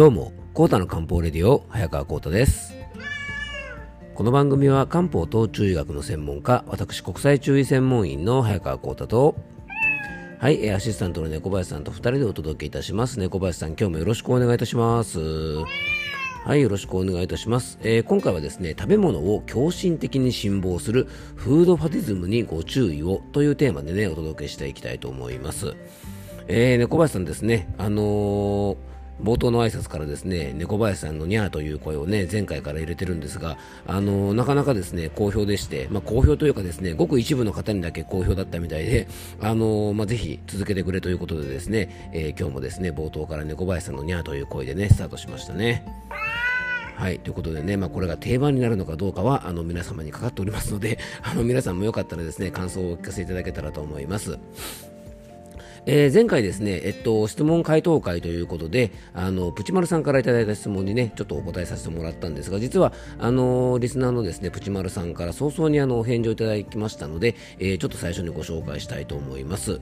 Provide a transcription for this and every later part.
どうも、コータの漢方レディオ、早川コータです。この番組は漢方と中医学の専門家、私国際中医専門員の早川コータと、はい、アシスタントの猫林さんと2人でお届けいたします。猫林さん、今日もよろしくお願いいたします。はい、よろしくお願いいたします。えー、今回はですね、食べ物を狂信的に辛抱するフードファティズムにご注意をというテーマでね、お届けしていきたいと思います。えー、猫林さんですね、あのー冒頭の挨拶からですね猫林さんのにゃーという声をね前回から入れてるんですがあのなかなかですね好評でして、まあ、好評というかですねごく一部の方にだけ好評だったみたいであのまあ、ぜひ続けてくれということでですね、えー、今日もですね冒頭から猫林さんのにゃーという声でねスタートしましたね。はい、ということでね、まあ、これが定番になるのかどうかはあの皆様にかかっておりますのであの皆さんもよかったらですね感想をお聞かせいただけたらと思います。えー、前回ですね、えっと、質問回答会ということで、あの、プチマルさんからいただいた質問にね、ちょっとお答えさせてもらったんですが、実は、あの、リスナーのですね、プチマルさんから早々にあの、お返事をいただきましたので、えー、ちょっと最初にご紹介したいと思います。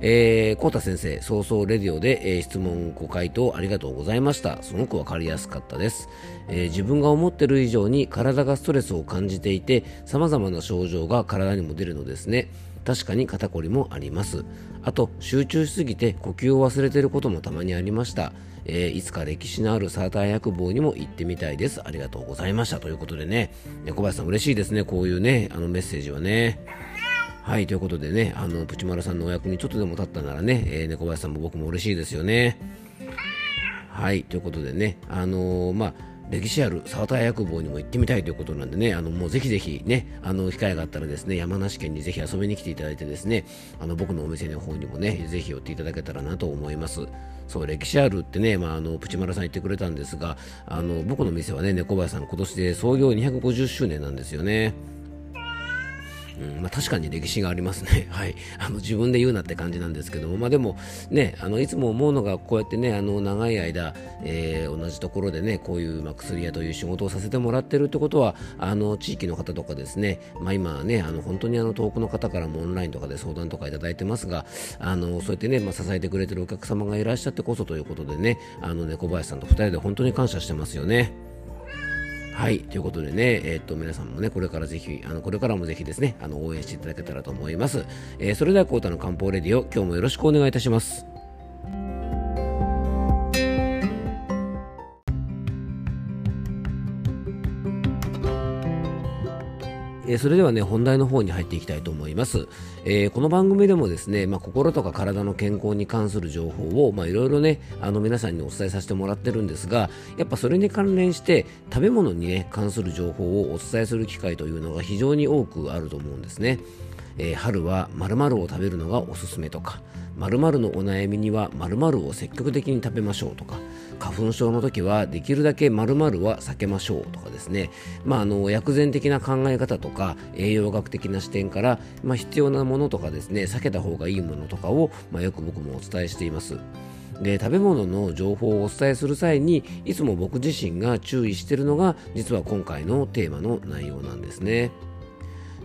えー、コータ先生、早々レディオで、えー、質問ご回答ありがとうございました。すごくわかりやすかったです、えー、自分が思ってる以上に体がストレスを感じていて、様々な症状が体にも出るのですね。確かに肩こりもあります。あと集中しすぎて呼吸を忘れてることもたまにありました、えー、いつか歴史のあるサーター薬房にも行ってみたいです。ありがとうございました。ということでね。小林さん嬉しいですね。こういうねあのメッセージはね。はい、ということでね、あの、プチマラさんのお役にちょっとでも立ったならね、えー、猫林さんも僕も嬉しいですよね。はい、ということでね、あのー、まあ、歴史ある沢田薬房にも行ってみたいということなんでね、あのもうぜひぜひね、あの機会があったらですね、山梨県にぜひ遊びに来ていただいてですね、あの僕のお店の方にもね、ぜひ寄っていただけたらなと思います。そう、歴史あるってね、まあ、あの、プチマラさん言ってくれたんですが、あの、僕の店はね、猫林さん今年で創業250周年なんですよね。うんまあ、確かに歴史がありますね、はい、あの自分で言うなって感じなんですけども、まあ、でも、ね、あのいつも思うのがこうやってねあの長い間、えー、同じところでねこういう、ま、薬屋という仕事をさせてもらってるってことはあの地域の方とかですね、まあ、今ねあの本当にあの遠くの方からもオンラインとかで相談とかいただいてますがあのそうやってね、まあ、支えてくれてるお客様がいらっしゃってこそということでねあの猫林さんと2人で本当に感謝してますよね。はい、ということでね、えー、っと、皆さんもね、これからぜひ、あの、これからもぜひですね、あの、応援していただけたらと思います。えー、それでは、コータの漢方レディオ、今日もよろしくお願いいたします。えー、それではね本題の方に入っていきたいと思います、えー、この番組でもですね、まあ、心とか体の健康に関する情報をいろいろねあの皆さんにお伝えさせてもらってるんですがやっぱそれに関連して食べ物にね関する情報をお伝えする機会というのが非常に多くあると思うんですね、えー、春は〇〇を食べるのがおすすめとか〇〇のお悩みには〇〇を積極的に食べましょうとか花粉症の時はできるだけ〇〇は避けましょうとかですね、まあ、あの薬膳的な考え方とか栄養学的な視点から、まあ、必要なものとかですね避けた方がいいものとかを、まあ、よく僕もお伝えしています。で食べ物の情報をお伝えする際にいつも僕自身が注意しているのが実は今回のテーマの内容なんですね。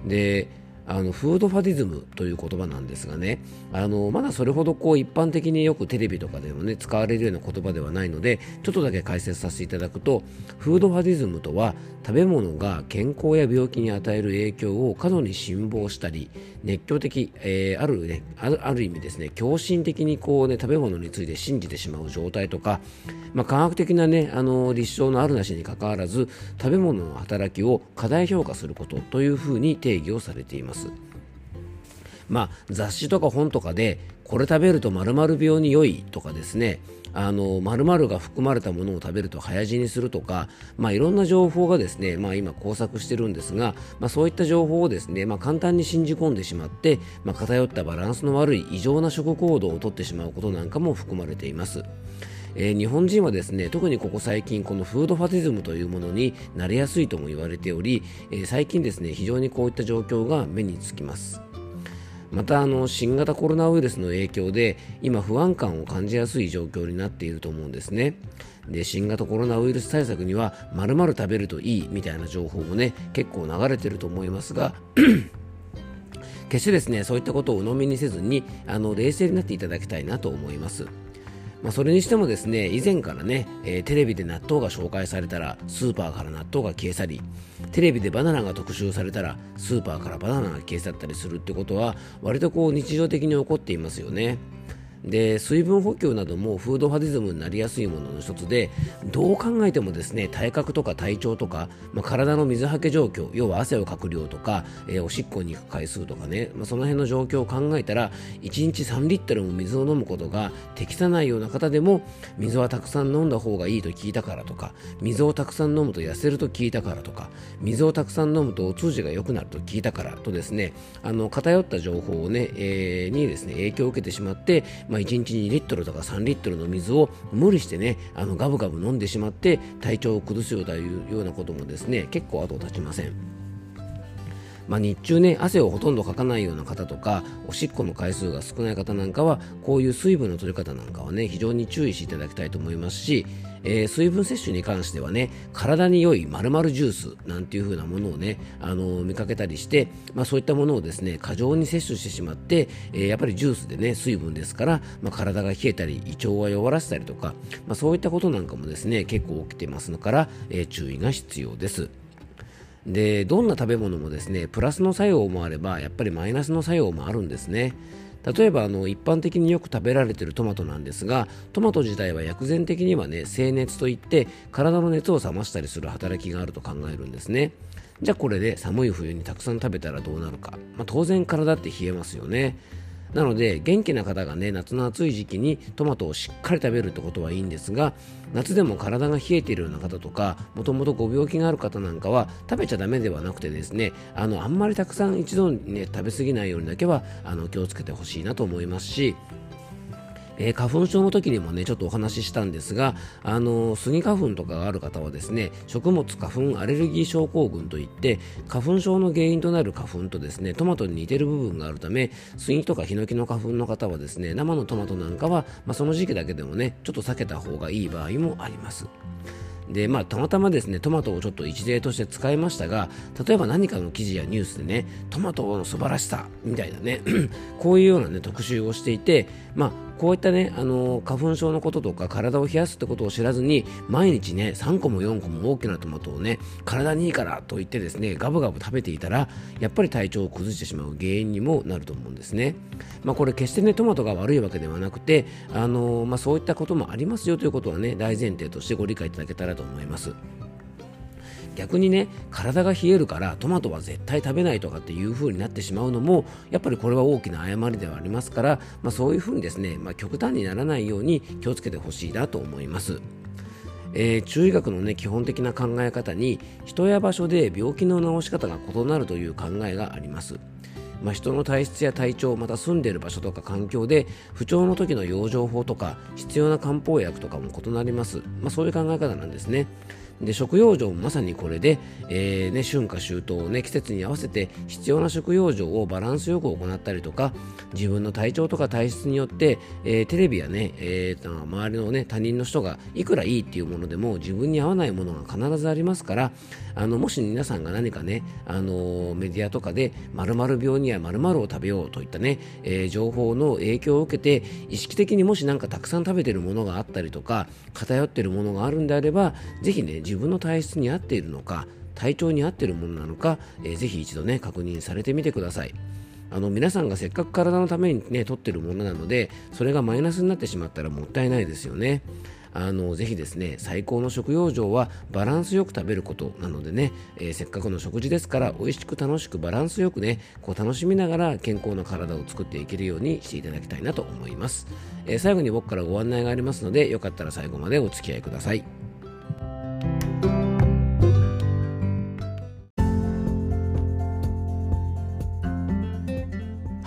であのフードファディズムという言葉なんですがねあのまだそれほどこう一般的によくテレビとかでもね使われるような言葉ではないのでちょっとだけ解説させていただくとフードファディズムとは食べ物が健康や病気に与える影響を過度に辛抱したり熱狂的、えー、あるねある意味ですね狂信的にこうね食べ物について信じてしまう状態とか、まあ、科学的なねあの立証のあるなしにかかわらず食べ物の働きを過大評価することというふうに定義をされています。まあ、雑誌とか本とかでこれ食べると〇〇病に良いとかですねあの〇〇が含まれたものを食べると早死にするとか、まあ、いろんな情報がですね、まあ、今工作してるんですが、まあ、そういった情報をですね、まあ、簡単に信じ込んでしまって、まあ、偏ったバランスの悪い異常な食行動をとってしまうことなんかも含まれています。えー、日本人はですね特にここ最近このフードファティズムというものになれやすいとも言われており、えー、最近ですね非常にこういった状況が目につきます。またあの新型コロナウイルスの影響で今不安感を感じやすい状況になっていると思うんですねで新型コロナウイルス対策にはまるまる食べるといいみたいな情報もね結構流れてると思いますが 決してですねそういったことを鵜呑みにせずにあの冷静になっていただきたいなと思いますまあ、それにしてもですね以前からね、えー、テレビで納豆が紹介されたらスーパーから納豆が消え去りテレビでバナナが特集されたらスーパーからバナナが消え去ったりするってことは割とこう日常的に起こっていますよね。で水分補給などもフードファディズムになりやすいものの一つでどう考えてもですね体格とか体調とか、まあ、体の水はけ状況要は汗をかく量とか、えー、おしっこに行く回数とかね、まあ、その辺の状況を考えたら1日3リットルも水を飲むことが適さないような方でも水はたくさん飲んだ方がいいと聞いたからとか水をたくさん飲むと痩せると聞いたからとか水をたくさん飲むとお通じが良くなると聞いたからとですねあの偏った情報をね、えー、にですね影響を受けてしまってまあ、1日2リットルとか3リットルの水を無理してねあのガブガブ飲んでしまって体調を崩すようだいうようなこともですね結構後を絶ちません。まあ、日中ね汗をほとんどかかないような方とかおしっこの回数が少ない方なんかはこういう水分の取り方なんかはね非常に注意していただきたいと思いますしえー、水分摂取に関してはね体に良い〇〇ジュースなんていう風なものをねあの見かけたりして、まあ、そういったものをですね過剰に摂取してしまって、えー、やっぱりジュースでね水分ですから、まあ、体が冷えたり胃腸が弱らせたりとか、まあ、そういったことなんかもですね結構起きてますから、えー、注意が必要です。でどんな食べ物もですねプラスの作用もあればやっぱりマイナスの作用もあるんですね。例えばあの一般的によく食べられているトマトなんですがトマト自体は薬膳的にはね清熱といって体の熱を冷ましたりする働きがあると考えるんですね。じゃあこれで寒い冬にたくさん食べたらどうなるか、まあ、当然体って冷えますよね。なので元気な方がね夏の暑い時期にトマトをしっかり食べるってことはいいんですが夏でも体が冷えているような方とかもともとご病気がある方なんかは食べちゃダメではなくてですねあのあんまりたくさん一度にね食べ過ぎないようにだけはあの気をつけてほしいなと思いますしえー、花粉症の時にもねちょっとお話ししたんですがあのスギ花粉とかがある方はですね食物花粉アレルギー症候群といって花粉症の原因となる花粉とですねトマトに似てる部分があるためスギとかヒノキの花粉の方はですね生のトマトなんかは、まあ、その時期だけでもねちょっと避けた方がいい場合もあります。でまあ、たまたまですねトマトをちょっと一例として使いましたが例えば何かの記事やニュースでねトマトの素晴らしさみたいなね こういうような、ね、特集をしていて、まあ、こういったね、あの花粉症のこととか体を冷やすってことを知らずに毎日ね3個も4個も大きなトマトをね体にいいからと言ってですねガブガブ食べていたらやっぱり体調を崩してしまう原因にもなると思うんですね。まあ、これ決してねトマトが悪いわけではなくて、あのまあ、そういったこともありますよということはね大前提としてご理解いただけたらと思います。逆にね体が冷えるからトマトは絶対食べないとかっていう風になってしまうのもやっぱりこれは大きな誤りではありますから、まあ、そういう風にですね、まあ、極端にならないように気をつけてほしいなと思います。えー、中医学の、ね、基本的な考え方に人や場所で病気の治し方が異なるという考えがあります。まあ、人の体質や体調また住んでいる場所とか環境で不調の時の養生法とか必要な漢方薬とかも異なります、まあ、そういう考え方なんですね。で食用場もまさにこれで、えーね、春夏秋冬、ね、季節に合わせて必要な食用場をバランスよく行ったりとか自分の体調とか体質によって、えー、テレビやね、えー、周りの、ね、他人の人がいくらいいっていうものでも自分に合わないものが必ずありますからあのもし皆さんが何かね、あのメディアとかで〇〇病には〇〇を食べようといったね、えー、情報の影響を受けて意識的にもし何かたくさん食べてるものがあったりとか偏ってるものがあるんであればぜひね自分の体質に合っているのか体調に合っているものなのか、えー、ぜひ一度ね確認されてみてください。あの皆さんがせっかく体のためにね取ってるものなのでそれがマイナスになってしまったらもったいないですよね。あのぜひですね最高の食用場はバランスよく食べることなのでね、えー、せっかくの食事ですから美味しく楽しくバランスよくねこう楽しみながら健康な体を作っていけるようにしていただきたいなと思います、えー、最後に僕からご案内がありますのでよかったら最後までお付き合いください。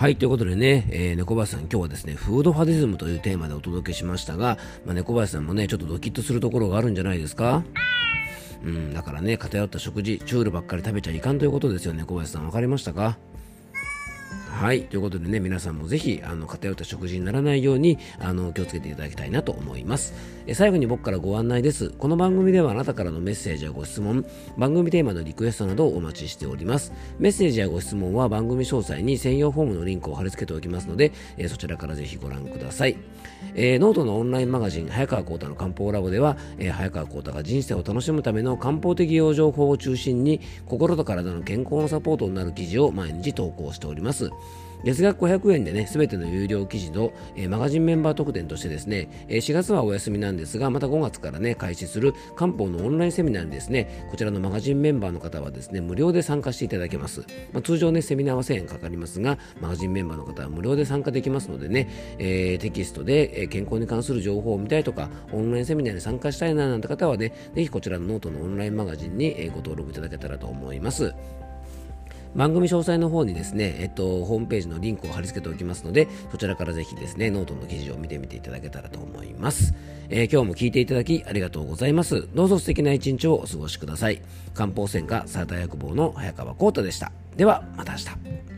はい、ということでね、えー、猫林さん、今日はですね、フードファディズムというテーマでお届けしましたが、まあ、猫林さんもね、ちょっとドキッとするところがあるんじゃないですか？うん、だからね、偏った食事、チュールばっかり食べちゃいかんということですよね、小林さん。分かりましたか？はい。ということでね皆さんもぜひあの偏った食事にならないようにあの気をつけていただきたいなと思います。え最後に僕からご案内です。この番組ではあなたからのメッセージやご質問番組テーマのリクエストなどをお待ちしております。メッセージやご質問は番組詳細に専用フォームのリンクを貼り付けておきますので、えそちらからぜひご覧ください、えー、ノートのオンラインマガジン早川幸太の漢方ラボでは、えー、早川幸太が人生を楽しむための漢方的養生法を中心に心と体の健康のサポートになる記事を毎日投稿しております。月額500円でね、すべての有料記事と、えー、マガジンメンバー特典としてですね、えー、4月はお休みなんですが、また5月からね、開始する漢方のオンラインセミナーにですね、こちらのマガジンメンバーの方はですね、無料で参加していただけます。まあ、通常ね、セミナーは1000円かかりますが、マガジンメンバーの方は無料で参加できますのでね、えー、テキストで、健康に関する情報を見たいとか、オンラインセミナーに参加したいななんて方はね、ぜひこちらのノートのオンラインマガジンに、ご登録いただけたらと思います。番組詳細の方にですね、えっと、ホームページのリンクを貼り付けておきますので、そちらからぜひですね、ノートの記事を見てみていただけたらと思います。えー、今日も聞いていただきありがとうございます。どうぞ素敵な一日をお過ごしください。漢方専科サーター薬房の早川幸太でした。では、また明日。